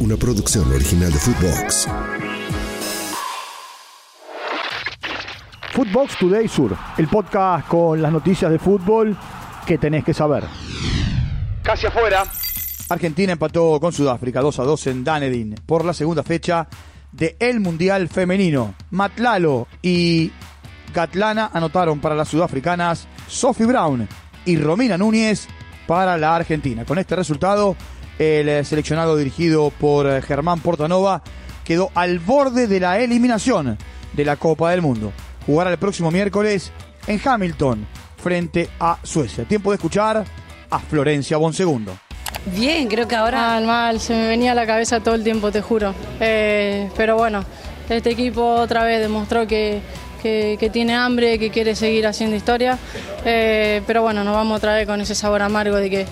una producción original de Footbox. Footbox Today Sur, el podcast con las noticias de fútbol que tenés que saber. Casi afuera. Argentina empató con Sudáfrica 2 a 2 en Dunedin por la segunda fecha de el Mundial Femenino. Matlalo y Gatlana anotaron para las sudafricanas, Sophie Brown y Romina Núñez para la Argentina. Con este resultado, el eh, seleccionado dirigido por eh, Germán Portanova quedó al borde de la eliminación de la Copa del Mundo. Jugará el próximo miércoles en Hamilton frente a Suecia. Tiempo de escuchar a Florencia Bonsegundo. Bien, creo que ahora... Mal, mal, se me venía a la cabeza todo el tiempo, te juro. Eh, pero bueno, este equipo otra vez demostró que, que, tiene hambre, que quiere seguir haciendo historia. pero bueno, nos vamos otra vez con ese sabor amargo de que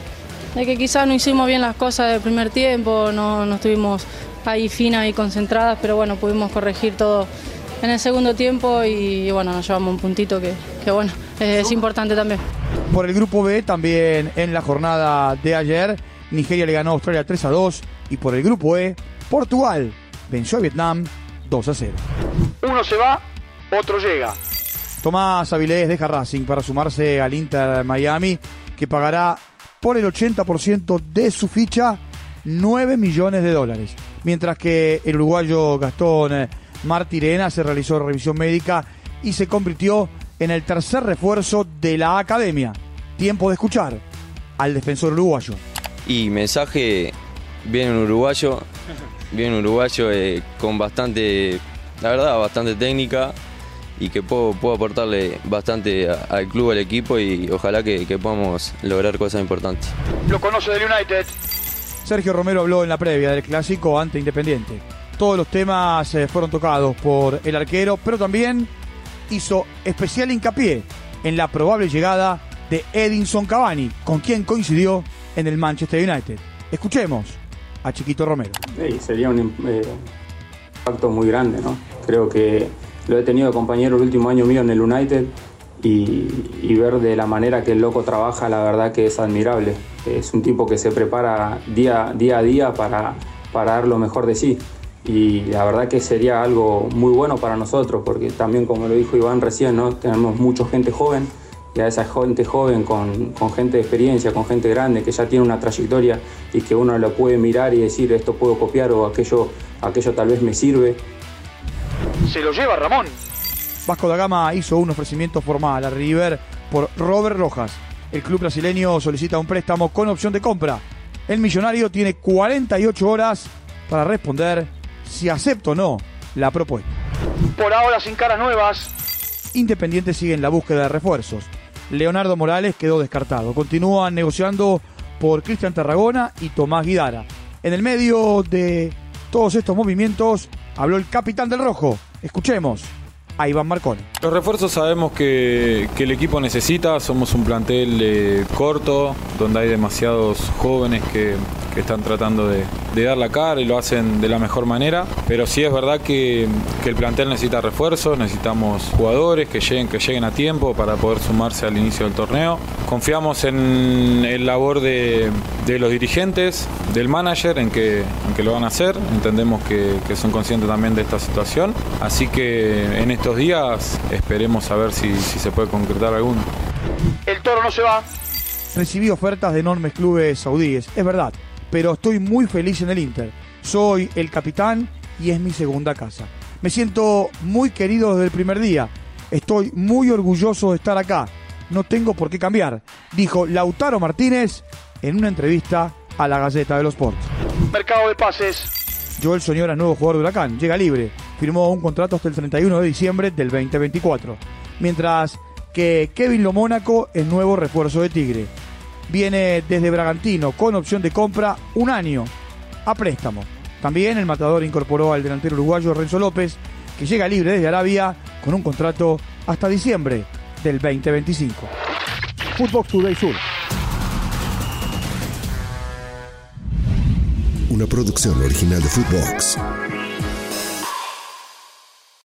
de que quizás no hicimos bien las cosas del primer tiempo, no, no estuvimos ahí finas y concentradas, pero bueno, pudimos corregir todo en el segundo tiempo y, bueno, nos llevamos un puntito que, bueno, es, importante también. Por el grupo B, también en la jornada de ayer, Nigeria le ganó a Australia 3 a 2 y por el grupo E, Portugal venció a Vietnam 2 a 0. Uno se va, otro llega. Tomás Avilés deja Racing para sumarse al Inter Miami, que pagará por el 80% de su ficha 9 millones de dólares. Mientras que el uruguayo Gastón eh, Martirena se realizó revisión médica y se convirtió en el tercer refuerzo de la academia. Tiempo de escuchar al defensor uruguayo. Y mensaje, bien un uruguayo, bien uruguayo eh, con bastante, la verdad, bastante técnica y que puedo, puedo aportarle bastante al club, al equipo y ojalá que, podamos lograr cosas importantes. Lo conoce del United. Sergio Romero habló en la previa del clásico ante Independiente. Todos los temas eh, fueron tocados por el arquero, pero también hizo especial hincapié en la probable llegada de Edinson Cavani, con quien coincidió en el Manchester United. Escuchemos a Chiquito Romero. sería un eh, impacto muy grande, ¿no? Creo que lo he tenido de compañero el último año mío en el United y, ver de la manera que el loco trabaja, la verdad que es admirable. Es un tipo que se prepara día, día a día para, para dar lo mejor de sí. Y la verdad que sería algo muy bueno para nosotros, porque también como lo dijo Iván recién, ¿no? tenemos mucha gente joven y a esa gente joven con, con, gente de experiencia, con gente grande que ya tiene una trayectoria y que uno lo puede mirar y decir esto puedo copiar o aquello, aquello tal vez me sirve se lo lleva Ramón. Vasco da Gama hizo un ofrecimiento formal a River por Robert Rojas. El club brasileño solicita un préstamo con opción de compra. El millonario tiene 48 horas para responder si acepta o no la propuesta. Por ahora sin caras nuevas. Independiente sigue en la búsqueda de refuerzos. Leonardo Morales quedó descartado. Continúan negociando por Cristian Tarragona y Tomás Guidara. En el medio de todos estos movimientos habló el capitán del Rojo, Escuchemos a Iván Marconi. Los refuerzos sabemos que, el equipo necesita, somos un plantel eh, corto, donde hay demasiados jóvenes que, están tratando de, dar la cara y lo hacen de la mejor manera, pero sí es verdad que, el plantel necesita refuerzos, necesitamos jugadores que lleguen, que lleguen a tiempo para poder sumarse al inicio del torneo. Confiamos en el labor de, los dirigentes, del manager, en que, que lo van a hacer, entendemos que, son conscientes también de esta situación, así que en estos días esperemos a ver si, si se puede concretar alguno. El toro no se va. Recibí ofertas de enormes clubes saudíes, es verdad, pero estoy muy feliz en el Inter. Soy el capitán y es mi segunda casa. Me siento muy querido desde el primer día. Estoy muy orgulloso de estar acá. No tengo por qué cambiar, dijo Lautaro Martínez en una entrevista a la Gaceta de los Sports. Mercado de pases. Joel Soñora, nuevo jugador de Huracán, llega libre firmó un contrato hasta el 31 de diciembre del 2024. Mientras que Kevin Lomónaco es nuevo refuerzo de Tigre. Viene desde Bragantino con opción de compra un año a préstamo. También el matador incorporó al delantero uruguayo Renzo López, que llega libre desde Arabia con un contrato hasta diciembre del 2025. Footbox Today Sur. Una producción original de Footbox.